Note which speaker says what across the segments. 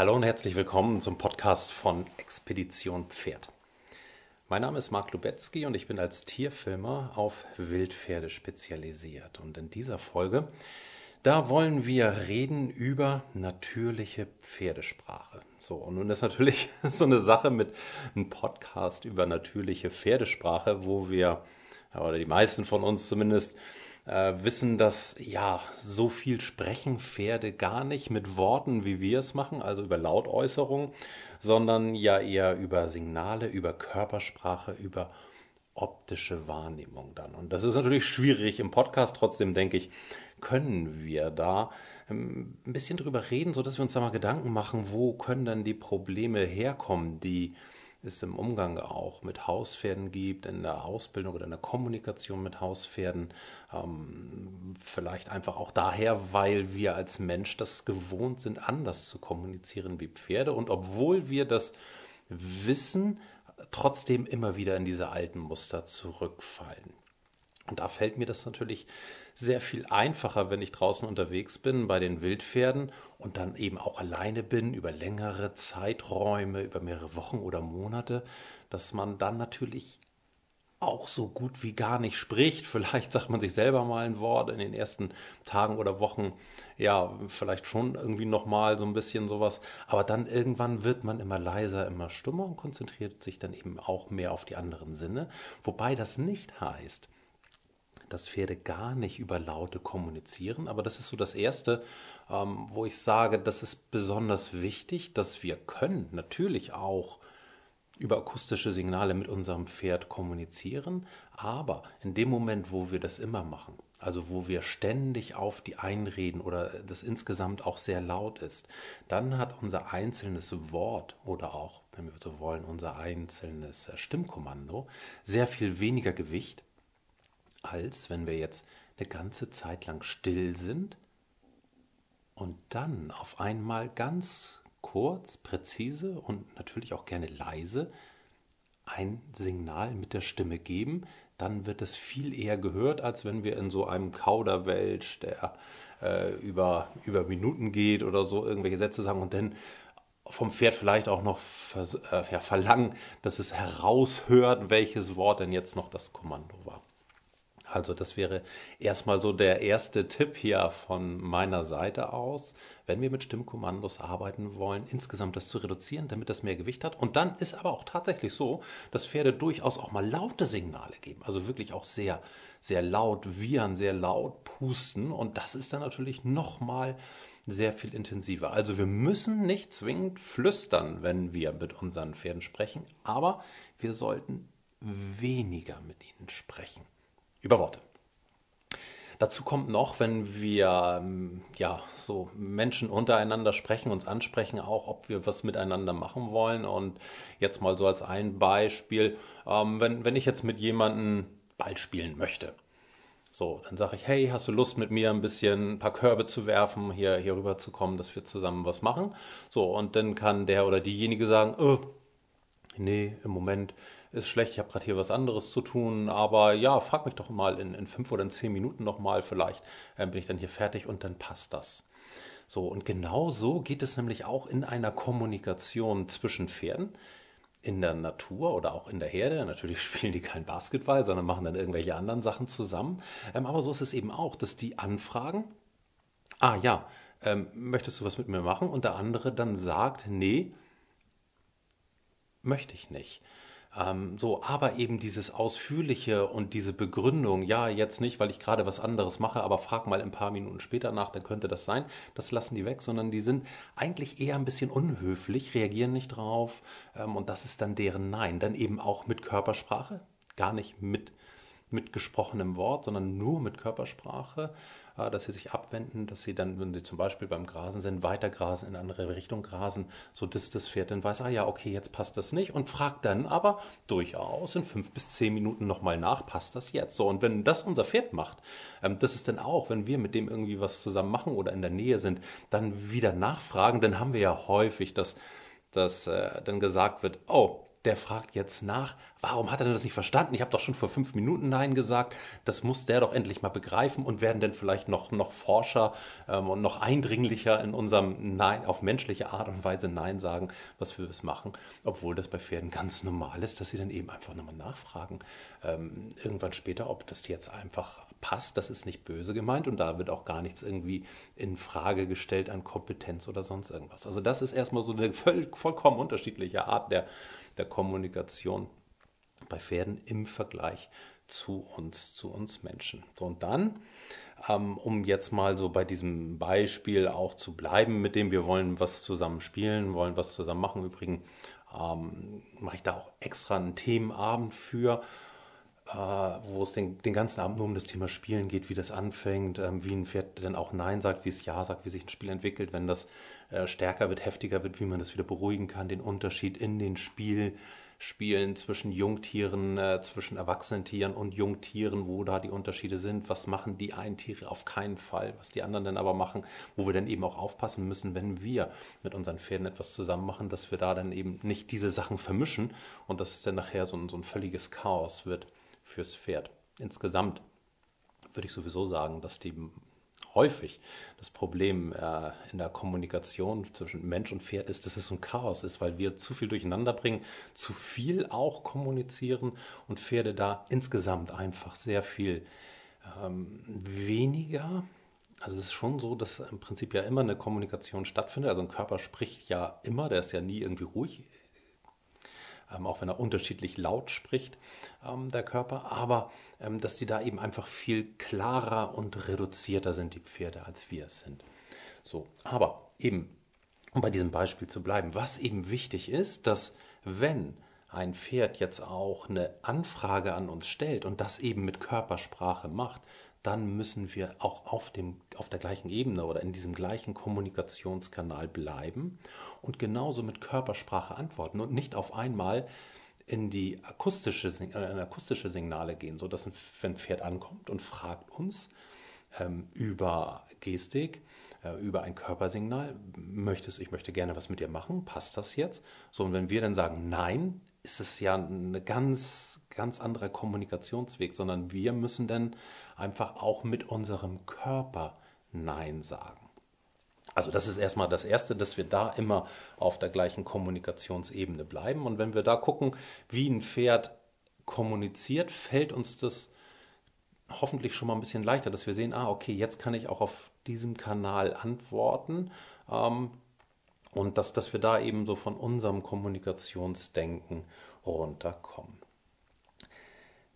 Speaker 1: Hallo und herzlich willkommen zum Podcast von Expedition Pferd. Mein Name ist Marc Lubetzky und ich bin als Tierfilmer auf Wildpferde spezialisiert. Und in dieser Folge, da wollen wir reden über natürliche Pferdesprache. So, und nun ist natürlich so eine Sache mit einem Podcast über natürliche Pferdesprache, wo wir, oder die meisten von uns zumindest, äh, wissen, dass ja so viel sprechen Pferde gar nicht mit Worten, wie wir es machen, also über Lautäußerungen, sondern ja eher über Signale, über Körpersprache, über optische Wahrnehmung dann. Und das ist natürlich schwierig im Podcast. Trotzdem denke ich, können wir da ähm, ein bisschen drüber reden, sodass wir uns da mal Gedanken machen, wo können denn die Probleme herkommen, die es im Umgang auch mit Hauspferden gibt, in der Ausbildung oder in der Kommunikation mit Hauspferden. Ähm, vielleicht einfach auch daher, weil wir als Mensch das gewohnt sind, anders zu kommunizieren wie Pferde. Und obwohl wir das wissen, trotzdem immer wieder in diese alten Muster zurückfallen. Und da fällt mir das natürlich sehr viel einfacher, wenn ich draußen unterwegs bin bei den Wildpferden und dann eben auch alleine bin über längere Zeiträume, über mehrere Wochen oder Monate, dass man dann natürlich auch so gut wie gar nicht spricht. Vielleicht sagt man sich selber mal ein Wort in den ersten Tagen oder Wochen. Ja, vielleicht schon irgendwie nochmal so ein bisschen sowas. Aber dann irgendwann wird man immer leiser, immer stummer und konzentriert sich dann eben auch mehr auf die anderen Sinne. Wobei das nicht heißt, dass Pferde gar nicht über Laute kommunizieren. Aber das ist so das Erste, ähm, wo ich sage, das ist besonders wichtig, dass wir können natürlich auch über akustische Signale mit unserem Pferd kommunizieren. Aber in dem Moment, wo wir das immer machen, also wo wir ständig auf die einreden oder das insgesamt auch sehr laut ist, dann hat unser einzelnes Wort oder auch, wenn wir so wollen, unser einzelnes Stimmkommando sehr viel weniger Gewicht als wenn wir jetzt eine ganze Zeit lang still sind und dann auf einmal ganz kurz, präzise und natürlich auch gerne leise ein Signal mit der Stimme geben, dann wird es viel eher gehört, als wenn wir in so einem Kauderwelsch, der äh, über, über Minuten geht oder so, irgendwelche Sätze sagen und dann vom Pferd vielleicht auch noch äh, ja, verlangen, dass es heraushört, welches Wort denn jetzt noch das Kommando. Also das wäre erstmal so der erste Tipp hier von meiner Seite aus, wenn wir mit Stimmkommandos arbeiten wollen, insgesamt das zu reduzieren, damit das mehr Gewicht hat. Und dann ist aber auch tatsächlich so, dass Pferde durchaus auch mal laute Signale geben, also wirklich auch sehr, sehr laut wiehern, sehr laut pusten. Und das ist dann natürlich nochmal sehr viel intensiver. Also wir müssen nicht zwingend flüstern, wenn wir mit unseren Pferden sprechen, aber wir sollten weniger mit ihnen sprechen über Worte. Dazu kommt noch, wenn wir ähm, ja so Menschen untereinander sprechen, uns ansprechen, auch ob wir was miteinander machen wollen. Und jetzt mal so als ein Beispiel, ähm, wenn, wenn ich jetzt mit jemandem Ball spielen möchte. So, dann sage ich, hey, hast du Lust mit mir ein bisschen ein paar Körbe zu werfen, hier, hier rüber zu kommen, dass wir zusammen was machen? So, und dann kann der oder diejenige sagen, oh, nee, im Moment ist schlecht, ich habe gerade hier was anderes zu tun, aber ja, frag mich doch mal in, in fünf oder in zehn Minuten nochmal, vielleicht äh, bin ich dann hier fertig und dann passt das. So, und genau so geht es nämlich auch in einer Kommunikation zwischen Pferden in der Natur oder auch in der Herde. Natürlich spielen die kein Basketball, sondern machen dann irgendwelche anderen Sachen zusammen. Ähm, aber so ist es eben auch, dass die anfragen, ah ja, ähm, möchtest du was mit mir machen? Und der andere dann sagt, nee, möchte ich nicht. Ähm, so, aber eben dieses Ausführliche und diese Begründung, ja, jetzt nicht, weil ich gerade was anderes mache, aber frag mal ein paar Minuten später nach, dann könnte das sein. Das lassen die weg, sondern die sind eigentlich eher ein bisschen unhöflich, reagieren nicht drauf ähm, und das ist dann deren Nein. Dann eben auch mit Körpersprache, gar nicht mit, mit gesprochenem Wort, sondern nur mit Körpersprache dass sie sich abwenden, dass sie dann, wenn sie zum Beispiel beim Grasen sind, weiter grasen, in andere Richtung grasen, so dass das Pferd dann weiß, ah ja, okay, jetzt passt das nicht und fragt dann aber durchaus in fünf bis zehn Minuten nochmal nach, passt das jetzt? So, und wenn das unser Pferd macht, ähm, das ist dann auch, wenn wir mit dem irgendwie was zusammen machen oder in der Nähe sind, dann wieder nachfragen, dann haben wir ja häufig, dass, dass äh, dann gesagt wird, oh, der fragt jetzt nach, warum hat er denn das nicht verstanden? Ich habe doch schon vor fünf Minuten Nein gesagt. Das muss der doch endlich mal begreifen und werden denn vielleicht noch, noch forscher ähm, und noch eindringlicher in unserem Nein, auf menschliche Art und Weise Nein sagen, was wir es machen, obwohl das bei Pferden ganz normal ist, dass sie dann eben einfach nochmal nachfragen. Ähm, irgendwann später, ob das jetzt einfach passt, das ist nicht böse gemeint und da wird auch gar nichts irgendwie in Frage gestellt an Kompetenz oder sonst irgendwas. Also das ist erstmal so eine voll, vollkommen unterschiedliche Art der, der Kommunikation bei Pferden im Vergleich zu uns, zu uns Menschen. So, und dann, ähm, um jetzt mal so bei diesem Beispiel auch zu bleiben, mit dem wir wollen was zusammen spielen, wollen was zusammen machen. Übrigens ähm, mache ich da auch extra einen Themenabend für wo es den, den, ganzen Abend nur um das Thema Spielen geht, wie das anfängt, ähm, wie ein Pferd dann auch Nein sagt, wie es Ja sagt, wie sich ein Spiel entwickelt, wenn das äh, stärker wird, heftiger wird, wie man das wieder beruhigen kann, den Unterschied in den Spiel, Spielen zwischen Jungtieren, äh, zwischen erwachsenen Tieren und Jungtieren, wo da die Unterschiede sind, was machen die einen Tiere auf keinen Fall, was die anderen dann aber machen, wo wir dann eben auch aufpassen müssen, wenn wir mit unseren Pferden etwas zusammen machen, dass wir da dann eben nicht diese Sachen vermischen und dass es dann nachher so so ein völliges Chaos wird fürs Pferd. Insgesamt würde ich sowieso sagen, dass die häufig das Problem äh, in der Kommunikation zwischen Mensch und Pferd ist, dass es ein Chaos ist, weil wir zu viel durcheinander bringen, zu viel auch kommunizieren und Pferde da insgesamt einfach sehr viel ähm, weniger. Also es ist schon so, dass im Prinzip ja immer eine Kommunikation stattfindet. Also ein Körper spricht ja immer, der ist ja nie irgendwie ruhig auch wenn er unterschiedlich laut spricht, ähm, der Körper, aber ähm, dass die da eben einfach viel klarer und reduzierter sind, die Pferde, als wir es sind. So, aber eben, um bei diesem Beispiel zu bleiben, was eben wichtig ist, dass wenn ein Pferd jetzt auch eine Anfrage an uns stellt und das eben mit Körpersprache macht, dann müssen wir auch auf, dem, auf der gleichen Ebene oder in diesem gleichen Kommunikationskanal bleiben und genauso mit Körpersprache antworten und nicht auf einmal in die akustische, in akustische Signale gehen, sodass ein, wenn ein Pferd ankommt und fragt uns ähm, über Gestik, äh, über ein Körpersignal, möchtest, ich möchte gerne was mit dir machen, passt das jetzt? So, und wenn wir dann sagen, nein, ist es ja ein ganz, ganz anderer Kommunikationsweg, sondern wir müssen dann einfach auch mit unserem Körper Nein sagen. Also das ist erstmal das Erste, dass wir da immer auf der gleichen Kommunikationsebene bleiben. Und wenn wir da gucken, wie ein Pferd kommuniziert, fällt uns das hoffentlich schon mal ein bisschen leichter, dass wir sehen, ah, okay, jetzt kann ich auch auf diesem Kanal antworten. Ähm, und dass, dass wir da eben so von unserem Kommunikationsdenken runterkommen.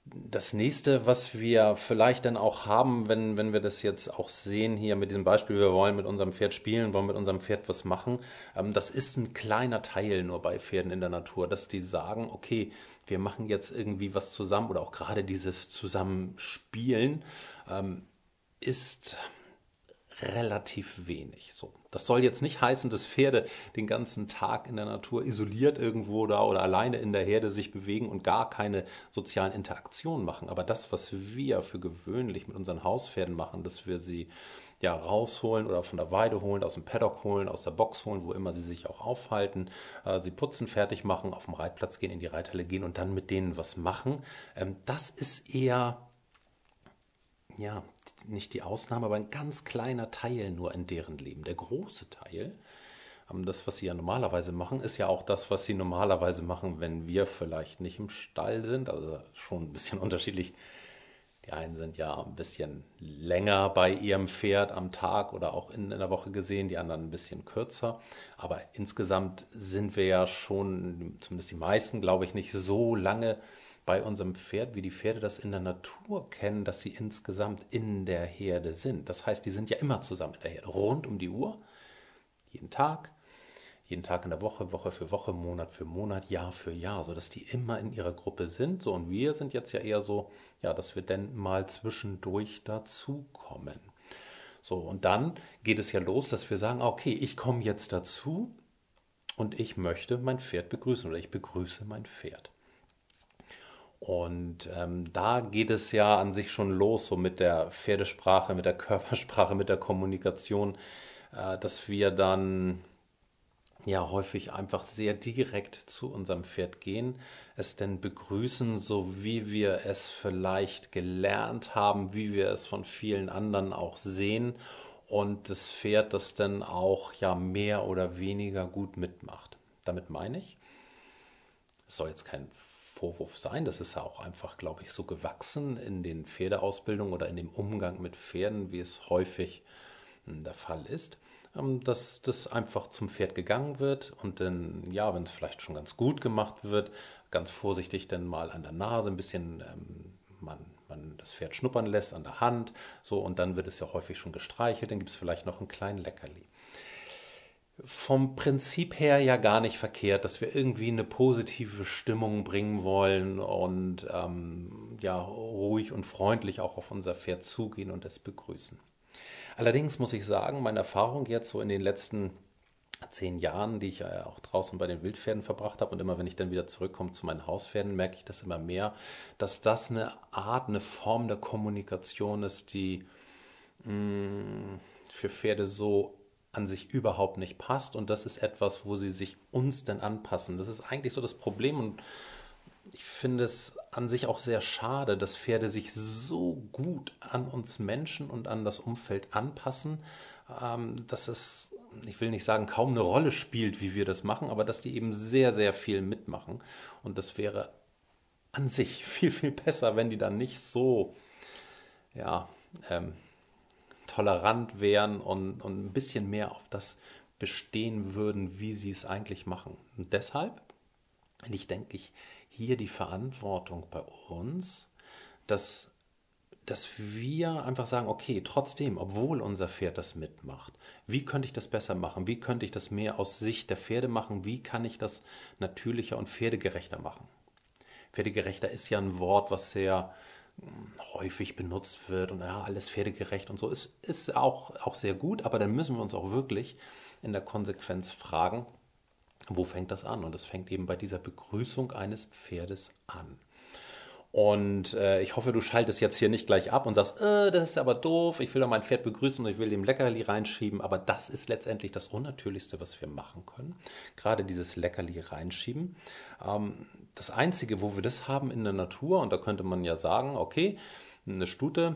Speaker 1: Das nächste, was wir vielleicht dann auch haben, wenn, wenn wir das jetzt auch sehen hier mit diesem Beispiel, wir wollen mit unserem Pferd spielen, wollen mit unserem Pferd was machen, ähm, das ist ein kleiner Teil nur bei Pferden in der Natur, dass die sagen, okay, wir machen jetzt irgendwie was zusammen oder auch gerade dieses Zusammenspielen ähm, ist relativ wenig. So. Das soll jetzt nicht heißen, dass Pferde den ganzen Tag in der Natur isoliert irgendwo da oder alleine in der Herde sich bewegen und gar keine sozialen Interaktionen machen. Aber das, was wir für gewöhnlich mit unseren Hauspferden machen, dass wir sie ja rausholen oder von der Weide holen, aus dem Paddock holen, aus der Box holen, wo immer sie sich auch aufhalten, äh, sie putzen, fertig machen, auf dem Reitplatz gehen, in die Reithalle gehen und dann mit denen was machen. Ähm, das ist eher ja, nicht die Ausnahme, aber ein ganz kleiner Teil nur in deren Leben. Der große Teil, ähm, das, was sie ja normalerweise machen, ist ja auch das, was sie normalerweise machen, wenn wir vielleicht nicht im Stall sind. Also schon ein bisschen unterschiedlich. Die einen sind ja ein bisschen länger bei ihrem Pferd am Tag oder auch in, in der Woche gesehen, die anderen ein bisschen kürzer. Aber insgesamt sind wir ja schon, zumindest die meisten, glaube ich, nicht so lange bei unserem Pferd, wie die Pferde das in der Natur kennen, dass sie insgesamt in der Herde sind. Das heißt, die sind ja immer zusammen in der Herde, rund um die Uhr, jeden Tag, jeden Tag in der Woche, Woche für Woche, Monat für Monat, Jahr für Jahr, sodass die immer in ihrer Gruppe sind. So, und wir sind jetzt ja eher so, ja, dass wir denn mal zwischendurch dazukommen. So, und dann geht es ja los, dass wir sagen, okay, ich komme jetzt dazu und ich möchte mein Pferd begrüßen oder ich begrüße mein Pferd. Und ähm, da geht es ja an sich schon los, so mit der Pferdesprache, mit der Körpersprache, mit der Kommunikation, äh, dass wir dann ja häufig einfach sehr direkt zu unserem Pferd gehen, es denn begrüßen, so wie wir es vielleicht gelernt haben, wie wir es von vielen anderen auch sehen und das Pferd das dann auch ja mehr oder weniger gut mitmacht. Damit meine ich, es soll jetzt kein Vorwurf sein, das ist ja auch einfach, glaube ich, so gewachsen in den Pferdeausbildungen oder in dem Umgang mit Pferden, wie es häufig hm, der Fall ist. Ähm, dass das einfach zum Pferd gegangen wird und dann, ja, wenn es vielleicht schon ganz gut gemacht wird, ganz vorsichtig dann mal an der Nase ein bisschen ähm, man, man das Pferd schnuppern lässt an der Hand, so und dann wird es ja häufig schon gestreichelt, dann gibt es vielleicht noch einen kleinen Leckerli. Vom Prinzip her ja gar nicht verkehrt, dass wir irgendwie eine positive Stimmung bringen wollen und ähm, ja ruhig und freundlich auch auf unser Pferd zugehen und es begrüßen. Allerdings muss ich sagen, meine Erfahrung jetzt so in den letzten zehn Jahren, die ich ja auch draußen bei den Wildpferden verbracht habe und immer wenn ich dann wieder zurückkomme zu meinen Hauspferden, merke ich das immer mehr, dass das eine Art, eine Form der Kommunikation ist, die mh, mm, für Pferde so an sich überhaupt nicht passt und das ist etwas, wo sie sich uns denn anpassen. Das ist eigentlich so das Problem und ich finde es an sich auch sehr schade, dass Pferde sich so gut an uns Menschen und an das Umfeld anpassen, ähm, dass es, ich will nicht sagen, kaum eine Rolle spielt, wie wir das machen, aber dass die eben sehr, sehr viel mitmachen. Und das wäre an sich viel, viel besser, wenn die dann nicht so, ja, ähm, tolerant wären und, und ein bisschen mehr auf das bestehen würden, wie sie es eigentlich machen. Und deshalb, ich denke ich, hier die Verantwortung bei uns, dass, dass wir einfach sagen, okay, trotzdem, obwohl unser Pferd das mitmacht, wie könnte ich das besser machen? Wie könnte ich das mehr aus Sicht der Pferde machen? Wie kann ich das natürlicher und pferdegerechter machen? Pferdegerechter ist ja ein Wort, was sehr hm, häufig benutzt wird und ja, alles pferdegerecht und so ist, ist auch, auch sehr gut, aber dann müssen wir uns auch wirklich in der Konsequenz fragen, wo fängt das an? Und es fängt eben bei dieser Begrüßung eines Pferdes an. Und äh, ich hoffe, du schaltest jetzt hier nicht gleich ab und sagst, äh, das ist aber doof, ich will doch mein Pferd begrüßen und ich will dem Leckerli reinschieben. Aber das ist letztendlich das Unnatürlichste, was wir machen können. Gerade dieses Leckerli reinschieben. Ähm, das Einzige, wo wir das haben in der Natur, und da könnte man ja sagen, okay, eine Stute,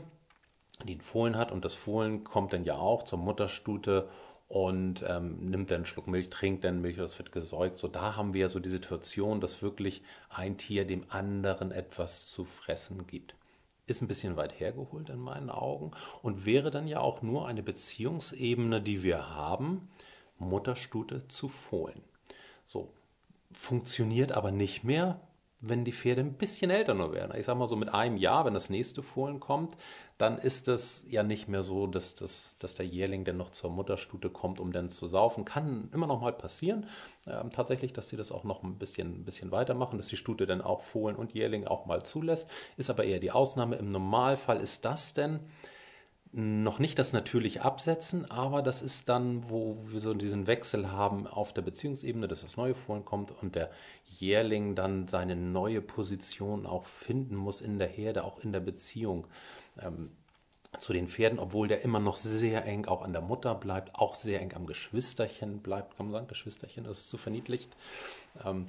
Speaker 1: die einen Fohlen hat und das Fohlen kommt dann ja auch zur Mutterstute und ähm, nimmt dann einen Schluck Milch, trinkt dann Milch oder es wird gesäugt. So, da haben wir so die Situation, dass wirklich ein Tier dem anderen etwas zu fressen gibt. Ist ein bisschen weit hergeholt in meinen Augen und wäre dann ja auch nur eine Beziehungsebene, die wir haben, Mutterstute zu Fohlen. So, funktioniert aber nicht mehr, wenn die Pferde ein bisschen älter nur werden. Ich sage mal so mit einem Jahr, wenn das nächste Fohlen kommt, dann ist es ja nicht mehr so, dass, dass, dass der Jährling dann noch zur Mutterstute kommt, um dann zu saufen. Kann immer noch mal passieren. Ähm, tatsächlich, dass sie das auch noch ein bisschen, ein bisschen weitermachen, dass die Stute dann auch Fohlen und Jährling auch mal zulässt. Ist aber eher die Ausnahme. Im Normalfall ist das denn noch nicht das natürlich absetzen, aber das ist dann, wo wir so diesen Wechsel haben auf der Beziehungsebene, dass das neue Fohlen kommt und der Jährling dann seine neue Position auch finden muss in der Herde, auch in der Beziehung ähm, zu den Pferden, obwohl der immer noch sehr eng auch an der Mutter bleibt, auch sehr eng am Geschwisterchen bleibt, kann man sagen, Geschwisterchen, das ist zu verniedlicht. Ähm,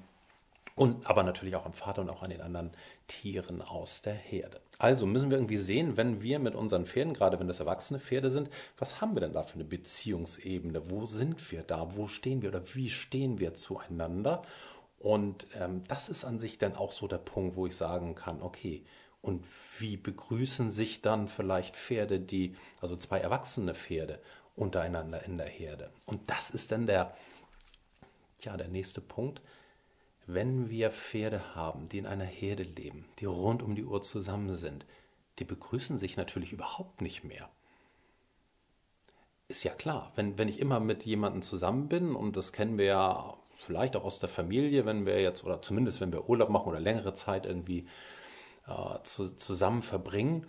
Speaker 1: und aber natürlich auch am Vater und auch an den anderen Tieren aus der Herde. Also müssen wir irgendwie sehen, wenn wir mit unseren Pferden, gerade wenn das erwachsene Pferde sind, was haben wir denn da für eine Beziehungsebene? Wo sind wir da? Wo stehen wir oder wie stehen wir zueinander? Und ähm, das ist an sich dann auch so der Punkt, wo ich sagen kann, okay, und wie begrüßen sich dann vielleicht Pferde, die, also zwei erwachsene Pferde untereinander in der Herde? Und das ist dann der, ja, der nächste Punkt wenn wir Pferde haben, die in einer Herde leben, die rund um die Uhr zusammen sind, die begrüßen sich natürlich überhaupt nicht mehr. Ist ja klar, wenn, wenn ich immer mit jemandem zusammen bin, und das kennen wir ja vielleicht auch aus der Familie, wenn wir jetzt, oder zumindest wenn wir Urlaub machen oder längere Zeit irgendwie äh, zu, zusammen verbringen,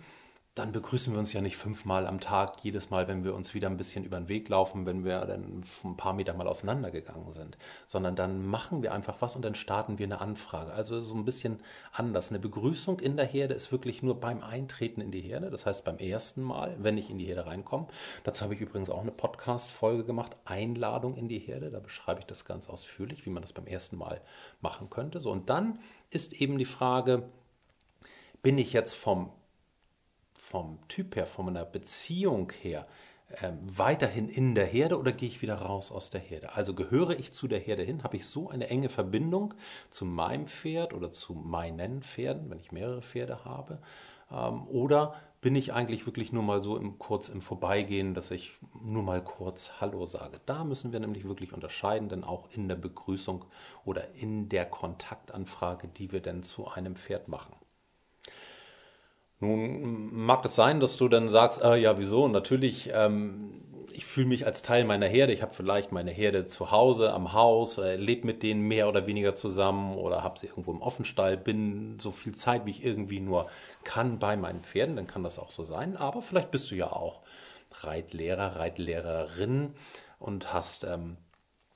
Speaker 1: dann begrüßen wir uns ja nicht fünfmal am Tag, jedes Mal, wenn wir uns wieder ein bisschen über den Weg laufen, wenn wir dann ein paar Meter mal auseinandergegangen sind, sondern dann machen wir einfach was und dann starten wir eine Anfrage. Also so ein bisschen anders. Eine Begrüßung in der Herde ist wirklich nur beim Eintreten in die Herde, das heißt beim ersten Mal, wenn ich in die Herde reinkomme. Dazu habe ich übrigens auch eine Podcast-Folge gemacht, Einladung in die Herde. Da beschreibe ich das ganz ausführlich, wie man das beim ersten Mal machen könnte. So, und dann ist eben die Frage, bin ich jetzt vom vom Typ her, von meiner Beziehung her, äh, weiterhin in der Herde oder gehe ich wieder raus aus der Herde? Also gehöre ich zu der Herde hin? Habe ich so eine enge Verbindung zu meinem Pferd oder zu meinen Pferden, wenn ich mehrere Pferde habe? Ähm, oder bin ich eigentlich wirklich nur mal so im, kurz im Vorbeigehen, dass ich nur mal kurz Hallo sage? Da müssen wir nämlich wirklich unterscheiden, denn auch in der Begrüßung oder in der Kontaktanfrage, die wir denn zu einem Pferd machen. Nun mag es sein, dass du dann sagst, äh, ja, wieso? Natürlich, ähm, ich fühle mich als Teil meiner Herde. Ich habe vielleicht meine Herde zu Hause, am Haus, äh, lebe mit denen mehr oder weniger zusammen oder habe sie irgendwo im Offenstall, bin so viel Zeit, wie ich irgendwie nur kann bei meinen Pferden. Dann kann das auch so sein. Aber vielleicht bist du ja auch Reitlehrer, Reitlehrerin und hast ähm,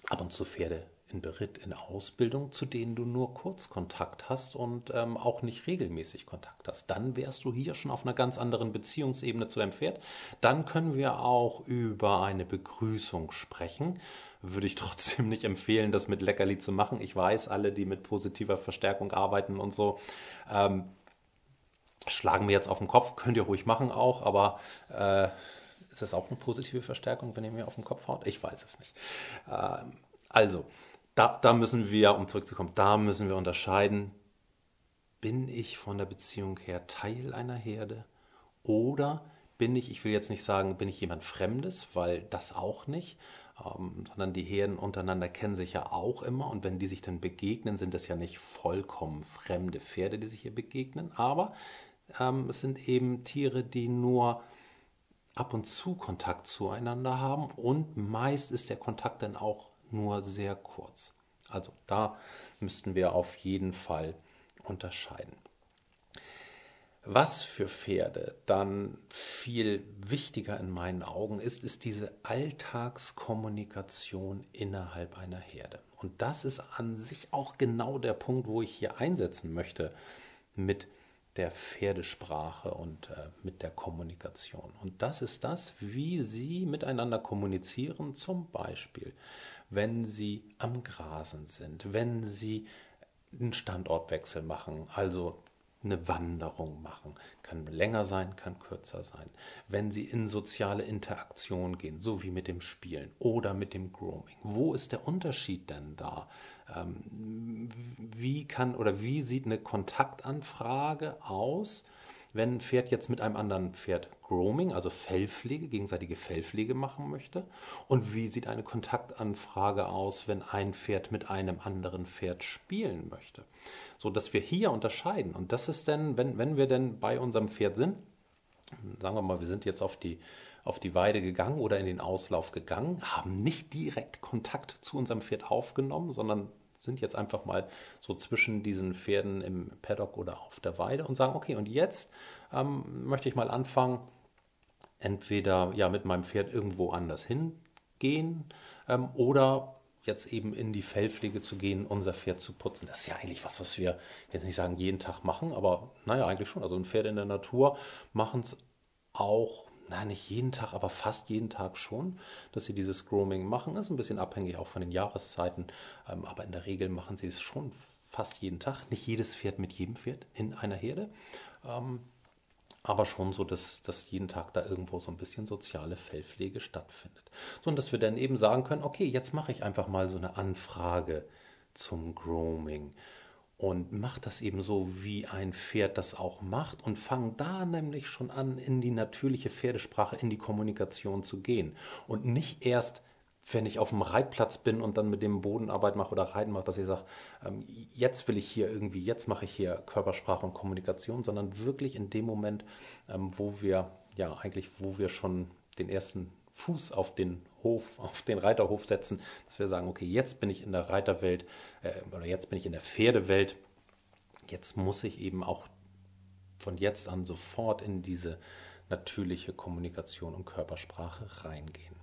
Speaker 1: ab und zu Pferde in Beritt, in Ausbildung, zu denen du nur kurz Kontakt hast und ähm, auch nicht regelmäßig Kontakt hast. Dann wärst du hier schon auf einer ganz anderen Beziehungsebene zu deinem Pferd. Dann können wir auch über eine Begrüßung sprechen. Würde ich trotzdem nicht empfehlen, das mit Leckerli zu machen. Ich weiß, alle, die mit positiver Verstärkung arbeiten und so, ähm, schlagen mir jetzt auf den Kopf. Könnt ihr ruhig machen auch, aber äh, ist das auch eine positive Verstärkung, wenn ihr mir auf den Kopf haut? Ich weiß es nicht. Ähm, also, da, da müssen wir, um zurückzukommen, da müssen wir unterscheiden, bin ich von der Beziehung her Teil einer Herde oder bin ich, ich will jetzt nicht sagen, bin ich jemand Fremdes, weil das auch nicht, ähm, sondern die Herden untereinander kennen sich ja auch immer und wenn die sich dann begegnen, sind das ja nicht vollkommen fremde Pferde, die sich hier begegnen, aber ähm, es sind eben Tiere, die nur ab und zu Kontakt zueinander haben und meist ist der Kontakt dann auch nur sehr kurz. Also da müssten wir auf jeden Fall unterscheiden. Was für Pferde dann viel wichtiger in meinen Augen ist, ist diese Alltagskommunikation innerhalb einer Herde. Und das ist an sich auch genau der Punkt, wo ich hier einsetzen möchte mit der Pferdesprache und äh, mit der Kommunikation. Und das ist das, wie sie miteinander kommunizieren, zum Beispiel wenn sie am Grasen sind, wenn sie einen Standortwechsel machen, also eine Wanderung machen. Kann länger sein, kann kürzer sein. Wenn Sie in soziale Interaktion gehen, so wie mit dem Spielen oder mit dem Grooming. Wo ist der Unterschied denn da? Ähm, wie kann oder wie sieht eine Kontaktanfrage aus? Wenn ein Pferd jetzt mit einem anderen Pferd Grooming, also Fellpflege, gegenseitige Fellpflege machen möchte? Und wie sieht eine Kontaktanfrage aus, wenn ein Pferd mit einem anderen Pferd spielen möchte? So dass wir hier unterscheiden. Und das ist dann, wenn, wenn wir denn bei unserem Pferd sind, sagen wir mal, wir sind jetzt auf die, auf die Weide gegangen oder in den Auslauf gegangen, haben nicht direkt Kontakt zu unserem Pferd aufgenommen, sondern sind jetzt einfach mal so zwischen diesen Pferden im Paddock oder auf der Weide und sagen, okay, und jetzt ähm, möchte ich mal anfangen, entweder ja mit meinem Pferd irgendwo anders hingehen ähm, oder jetzt eben in die Fellpflege zu gehen, unser Pferd zu putzen. Das ist ja eigentlich was, was wir jetzt nicht sagen jeden Tag machen, aber naja, eigentlich schon. Also ein Pferd in der Natur machen es auch na, nicht jeden Tag, aber fast jeden Tag schon, dass sie dieses Grooming machen. Ist ein bisschen abhängig auch von den Jahreszeiten, ähm, aber in der Regel machen sie es schon fast jeden Tag. Nicht jedes Pferd mit jedem Pferd in einer Herde, ähm, aber schon so, dass, dass jeden Tag da irgendwo so ein bisschen soziale Fellpflege stattfindet. So, und dass wir dann eben sagen können, okay, jetzt mache ich einfach mal so eine Anfrage zum Grooming und mach das eben so, wie ein Pferd das auch macht und fang da nämlich schon an, in die natürliche Pferdesprache, in die Kommunikation zu gehen. Und nicht erst wenn ich auf dem Reitplatz bin und dann mit dem Bodenarbeit mache oder Reiten mache, dass ich sage, ähm, jetzt will ich hier irgendwie, jetzt mache ich hier Körpersprache und Kommunikation, sondern wirklich in dem Moment, ähm, wo wir, ja, eigentlich, wo wir schon den ersten Fuß auf den Hof, auf den Reiterhof setzen, dass wir sagen, okay, jetzt bin ich in der Reiterwelt äh, oder jetzt bin ich in der Pferdewelt, jetzt muss ich eben auch von jetzt an sofort in diese natürliche Kommunikation und Körpersprache reingehen.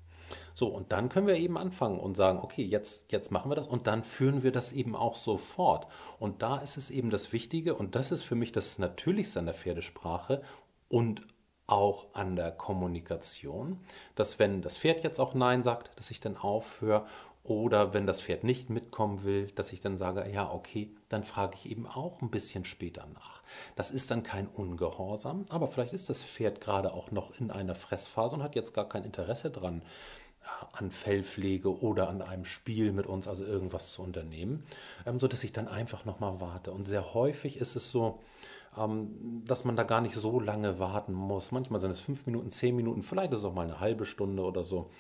Speaker 1: So, und dann können wir eben anfangen und sagen, okay, jetzt, jetzt machen wir das und dann führen wir das eben auch sofort. Und da ist es eben das Wichtige und das ist für mich das Natürlichste an der Pferdesprache und auch an der Kommunikation, dass wenn das Pferd jetzt auch Nein sagt, dass ich dann aufhöre oder wenn das Pferd nicht mitkommen will, dass ich dann sage, ja, okay, dann frage ich eben auch ein bisschen später nach. Das ist dann kein Ungehorsam, aber vielleicht ist das Pferd gerade auch noch in einer Fressphase und hat jetzt gar kein Interesse dran, an Fellpflege oder an einem Spiel mit uns, also irgendwas zu unternehmen, ähm, so dass ich dann einfach nochmal warte. Und sehr häufig ist es so, dass man da gar nicht so lange warten muss. Manchmal sind es fünf Minuten, zehn Minuten, vielleicht ist es auch mal eine halbe Stunde oder so,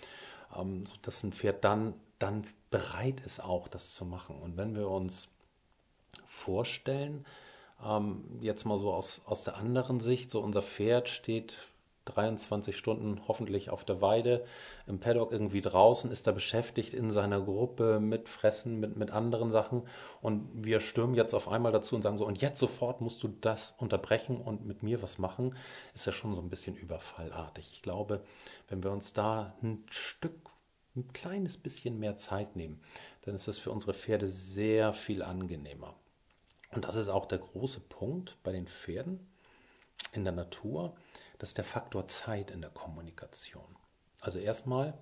Speaker 1: ähm, so dass ein Pferd dann, dann bereit ist, auch das zu machen. Und wenn wir uns vorstellen, ähm, jetzt mal so aus, aus der anderen Sicht, so unser Pferd steht 23 Stunden hoffentlich auf der Weide, im Paddock irgendwie draußen, ist er beschäftigt in seiner Gruppe mit Fressen, mit, mit anderen Sachen. Und wir stürmen jetzt auf einmal dazu und sagen so, und jetzt sofort musst du das unterbrechen und mit mir was machen, ist ja schon so ein bisschen überfallartig. Ich glaube, wenn wir uns da ein Stück, ein kleines bisschen mehr Zeit nehmen, dann ist das für unsere Pferde sehr viel angenehmer. Und das ist auch der große Punkt bei den Pferden in der Natur das ist der Faktor Zeit in der Kommunikation. Also erstmal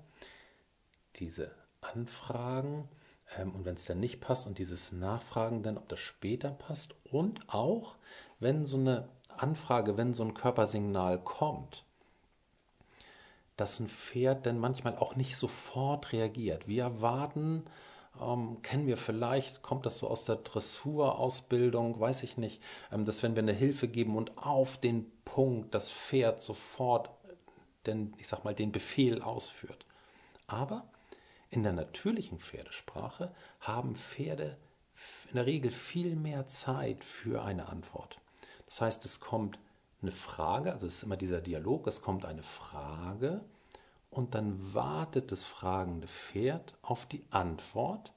Speaker 1: diese Anfragen ähm, und wenn es dann nicht passt und dieses Nachfragen dann, ob das später passt und auch, wenn so eine Anfrage, wenn so ein Körpersignal kommt, dass ein Pferd dann manchmal auch nicht sofort reagiert. Wir erwarten, ähm, kennen wir vielleicht, kommt das so aus der Dressurausbildung, weiß ich nicht, ähm, dass wenn wir eine Hilfe geben und auf den Punkt das Pferd sofort den, ich sag mal, den Befehl ausführt. Aber in der natürlichen Pferdesprache haben Pferde in der Regel viel mehr Zeit für eine Antwort. Das heißt, es kommt eine Frage, also es ist immer dieser Dialog, es kommt eine Frage, und dann wartet das fragende Pferd auf die Antwort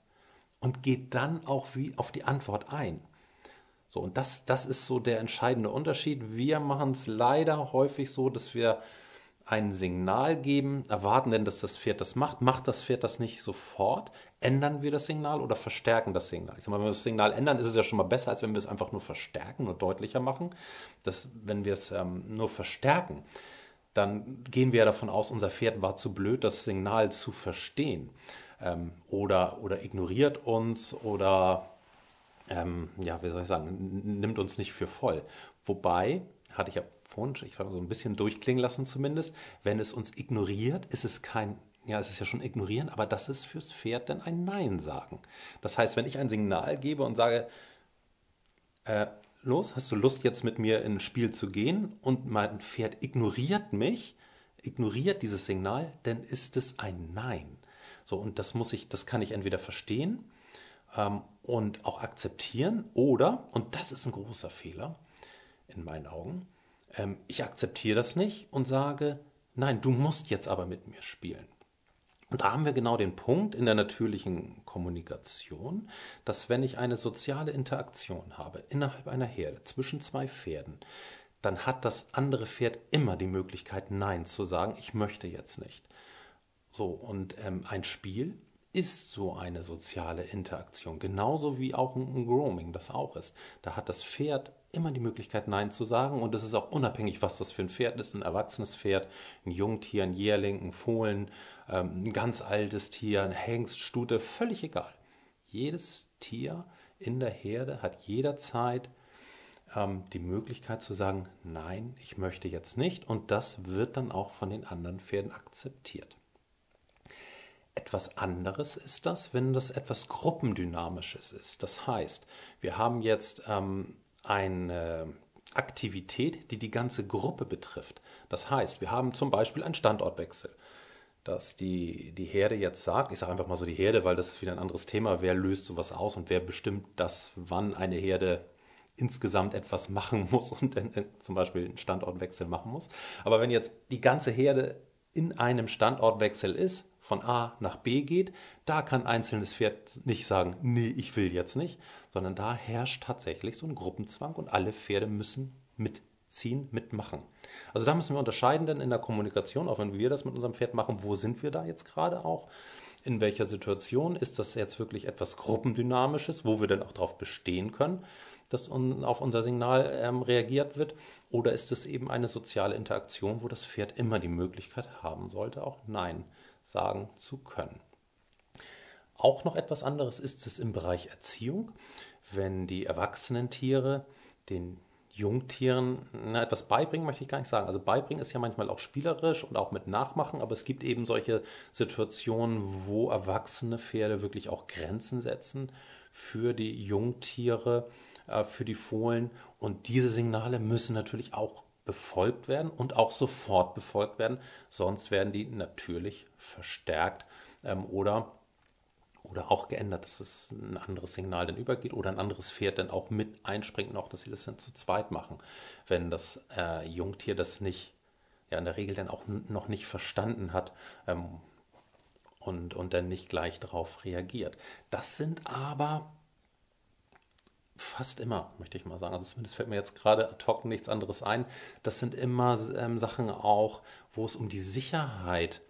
Speaker 1: und geht dann auch wie auf die Antwort ein. So, und das, das ist so der entscheidende Unterschied. Wir machen es leider häufig so, dass wir ein Signal geben, erwarten denn, dass das Pferd das macht. Macht das Pferd das nicht sofort? Ändern wir das Signal oder verstärken das Signal? Ich sag mal, wenn wir das Signal ändern, ist es ja schon mal besser, als wenn wir es einfach nur verstärken und deutlicher machen. Das, wenn wir es ähm, nur verstärken, dann gehen wir davon aus, unser Pferd war zu blöd, das Signal zu verstehen. Ähm, oder, oder ignoriert uns oder, ähm, ja, wie soll ich sagen, nimmt uns nicht für voll. Wobei, hatte ich ja vorhin, ich habe so ein bisschen durchklingen lassen zumindest, wenn es uns ignoriert, ist es kein ja, es ist ja schon ignorieren, aber das ist fürs Pferd dann ein Nein sagen. Das heißt, wenn ich ein Signal gebe und sage, äh, los, hast du Lust jetzt mit mir in ein Spiel zu gehen und mein Pferd ignoriert mich, ignoriert dieses Signal, dann ist es ein Nein. So, und das muss ich, das kann ich entweder verstehen und auch akzeptieren oder, und das ist ein großer Fehler in meinen Augen, ähm, ich akzeptiere das nicht und sage, nein, du musst jetzt aber mit mir spielen. Und da haben wir genau den Punkt in der natürlichen Kommunikation, dass wenn ich eine soziale Interaktion habe innerhalb einer Herde zwischen zwei Pferden, dann hat das andere Pferd immer die Möglichkeit, Nein zu sagen, ich möchte jetzt nicht. So, und ähm, ein Spiel ist so eine soziale Interaktion, genauso wie auch ein Grooming das auch ist. Da hat das Pferd immer die Möglichkeit, Nein zu sagen und es ist auch unabhängig, was das für ein Pferd ist, ein erwachsenes Pferd, ein Jungtier, ein Jährling, ein Fohlen, ähm, ein ganz altes Tier, ein Hengst, Stute, völlig egal. Jedes Tier in der Herde hat jederzeit ähm, die Möglichkeit zu sagen, nein, ich möchte jetzt nicht und das wird dann auch von den anderen Pferden akzeptiert. Etwas anderes ist das, wenn das etwas Gruppendynamisches ist. Das heißt, wir haben jetzt ähm, eine Aktivität, die die ganze Gruppe betrifft. Das heißt, wir haben zum Beispiel einen Standortwechsel, dass die, die Herde jetzt sagt, ich sage einfach mal so die Herde, weil das ist wieder ein anderes Thema, wer löst sowas aus und wer bestimmt das, wann eine Herde insgesamt etwas machen muss und dann zum Beispiel einen Standortwechsel machen muss. Aber wenn jetzt die ganze Herde in einem Standortwechsel ist, von A nach B geht, da kann einzelnes Pferd nicht sagen, nee, ich will jetzt nicht, sondern da herrscht tatsächlich so ein Gruppenzwang und alle Pferde müssen mitziehen. mitmachen. Also da müssen wir unterscheiden, denn in der Kommunikation, auch wenn wir das mit unserem Pferd machen, wo sind wir da jetzt gerade auch? In welcher Situation ist das jetzt wirklich etwas Gruppendynamisches, wo wir dann auch darauf bestehen können, dass auf unser Signal ähm, reagiert wird? Oder ist es eben eine soziale Interaktion, wo das Pferd immer die Möglichkeit haben sollte, auch Nein sagen zu können? Auch noch etwas anderes ist es im Bereich Erziehung, wenn die erwachsenen Tiere den Jungtieren na, etwas beibringen, möchte ich gar nicht sagen. Also beibringen ist ja manchmal auch spielerisch und auch mit Nachmachen, aber es gibt eben solche Situationen, wo erwachsene Pferde wirklich auch Grenzen setzen für die Jungtiere, äh, für die Fohlen. Und diese Signale müssen natürlich auch befolgt werden und auch sofort befolgt werden, sonst werden die natürlich verstärkt ähm, oder oder auch geändert, dass es ein anderes Signal dann übergeht oder ein anderes Pferd dann auch mit einspringt noch, dass sie das dann zu zweit machen. Wenn das äh, Jungtier das nicht, ja in der Regel dann auch noch nicht verstanden hat ähm, und, und dann nicht gleich darauf reagiert. Das sind aber fast immer, möchte ich mal sagen. Also zumindest fällt mir jetzt gerade ad hoc nichts anderes ein. Das sind immer ähm, Sachen auch, wo es um die Sicherheit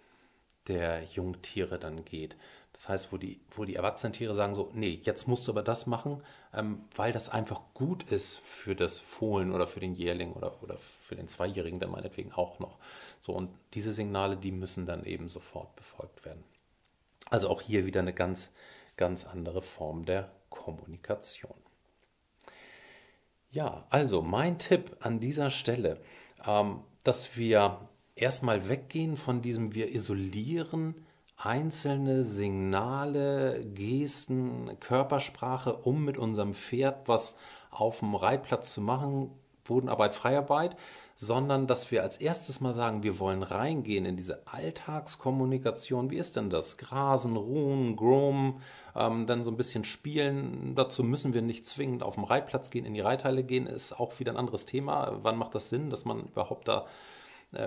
Speaker 1: der Jungtiere dann geht. Das heißt, wo die, wo die erwachsenen Tiere sagen so, nee, jetzt musst du aber das machen, ähm, weil das einfach gut ist für das Fohlen oder für den Jährling oder, oder für den Zweijährigen dann meinetwegen auch noch. So, und diese Signale, die müssen dann eben sofort befolgt werden. Also auch hier wieder eine ganz, ganz andere Form der Kommunikation. Ja, also mein Tipp an dieser Stelle, ähm, dass wir erstmal weggehen von diesem, wir isolieren einzelne Signale, Gesten, Körpersprache, um mit unserem Pferd was auf dem Reitplatz zu machen, Bodenarbeit, Freiarbeit, sondern dass wir als erstes mal sagen, wir wollen reingehen in diese Alltagskommunikation. Wie ist denn das? Grasen, ruhen, groom, ähm, dann so ein bisschen spielen. Dazu müssen wir nicht zwingend auf dem Reitplatz gehen, in die Reithalle gehen, ist auch wieder ein anderes Thema. Wann macht das Sinn, dass man überhaupt da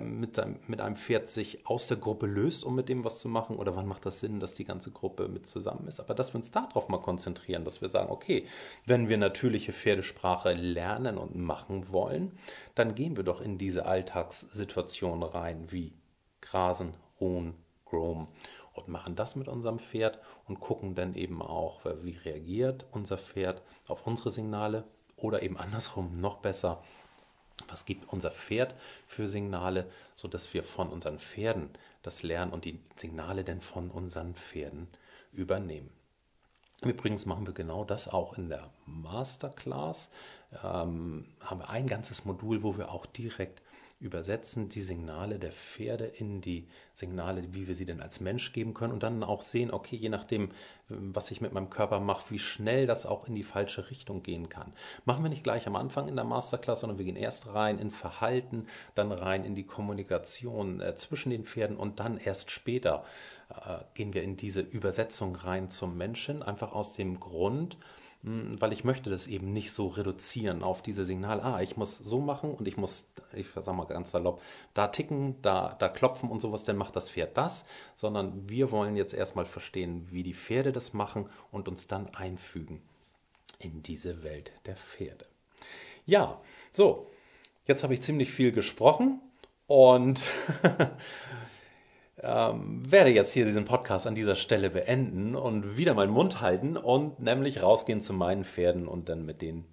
Speaker 1: mit, einem, mit einem Pferd sich aus der Gruppe löst, um mit dem was zu machen? Oder wann macht das Sinn, dass die ganze Gruppe mit zusammen ist? Aber dass wir uns darauf mal konzentrieren, dass wir sagen, okay, wenn wir natürliche Pferdesprache lernen und machen wollen, dann gehen wir doch in diese Alltagssituation rein, wie Grasen, Ruhen, Groom und machen das mit unserem Pferd und gucken dann eben auch, wie reagiert unser Pferd auf unsere Signale oder eben andersrum noch besser, was gibt unser Pferd für Signale, sodass wir von unseren Pferden das lernen und die Signale denn von unseren Pferden übernehmen. Übrigens machen wir genau das auch in der Masterclass. Ähm, haben wir ein ganzes Modul, wo wir auch direkt übersetzen die Signale der Pferde in die Signale, wie wir sie denn als Mensch geben können und dann auch sehen, okay, je nachdem, was ich mit meinem Körper mache, wie schnell das auch in die falsche Richtung gehen kann. Machen wir nicht gleich am Anfang in der Masterclass, sondern wir gehen erst rein in Verhalten, dann rein in die Kommunikation äh, zwischen den Pferden und dann erst später äh, gehen wir in diese Übersetzung rein zum Menschen, einfach aus dem Grund, weil ich möchte das eben nicht so reduzieren auf diese Signal, ah, ich muss so machen und ich muss, ich sag mal ganz salopp, da ticken, da, da klopfen und sowas, dann macht das Pferd das, sondern wir wollen jetzt erstmal verstehen, wie die Pferde das machen und uns dann einfügen in diese Welt der Pferde. Ja, so, jetzt habe ich ziemlich viel gesprochen und ähm, werde jetzt hier diesen Podcast an dieser Stelle beenden und wieder meinen Mund halten und nämlich rausgehen zu meinen Pferden und dann mit denen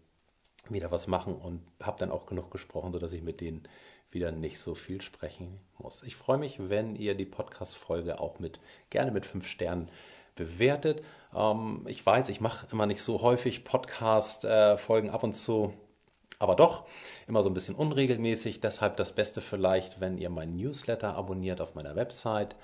Speaker 1: wieder was machen und habe dann auch genug gesprochen, sodass ich mit denen wieder nicht so viel sprechen muss. Ich freue mich, wenn ihr die Podcast-Folge auch mit gerne mit fünf Sternen bewertet. Ähm, ich weiß, ich mache immer nicht so häufig Podcast-Folgen ab und zu aber doch immer so ein bisschen unregelmäßig. Deshalb das Beste vielleicht, wenn ihr meinen Newsletter abonniert auf meiner Website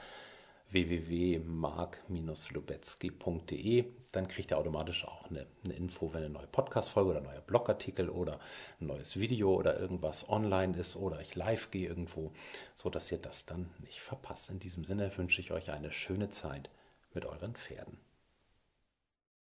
Speaker 1: www.mark-lubetzky.de. Dann kriegt ihr automatisch auch eine, eine Info, wenn eine neue Podcast-Folge oder ein neuer Blogartikel oder ein neues Video oder irgendwas online ist oder ich live gehe irgendwo, sodass ihr das dann nicht verpasst. In diesem Sinne wünsche ich euch eine schöne Zeit mit euren Pferden.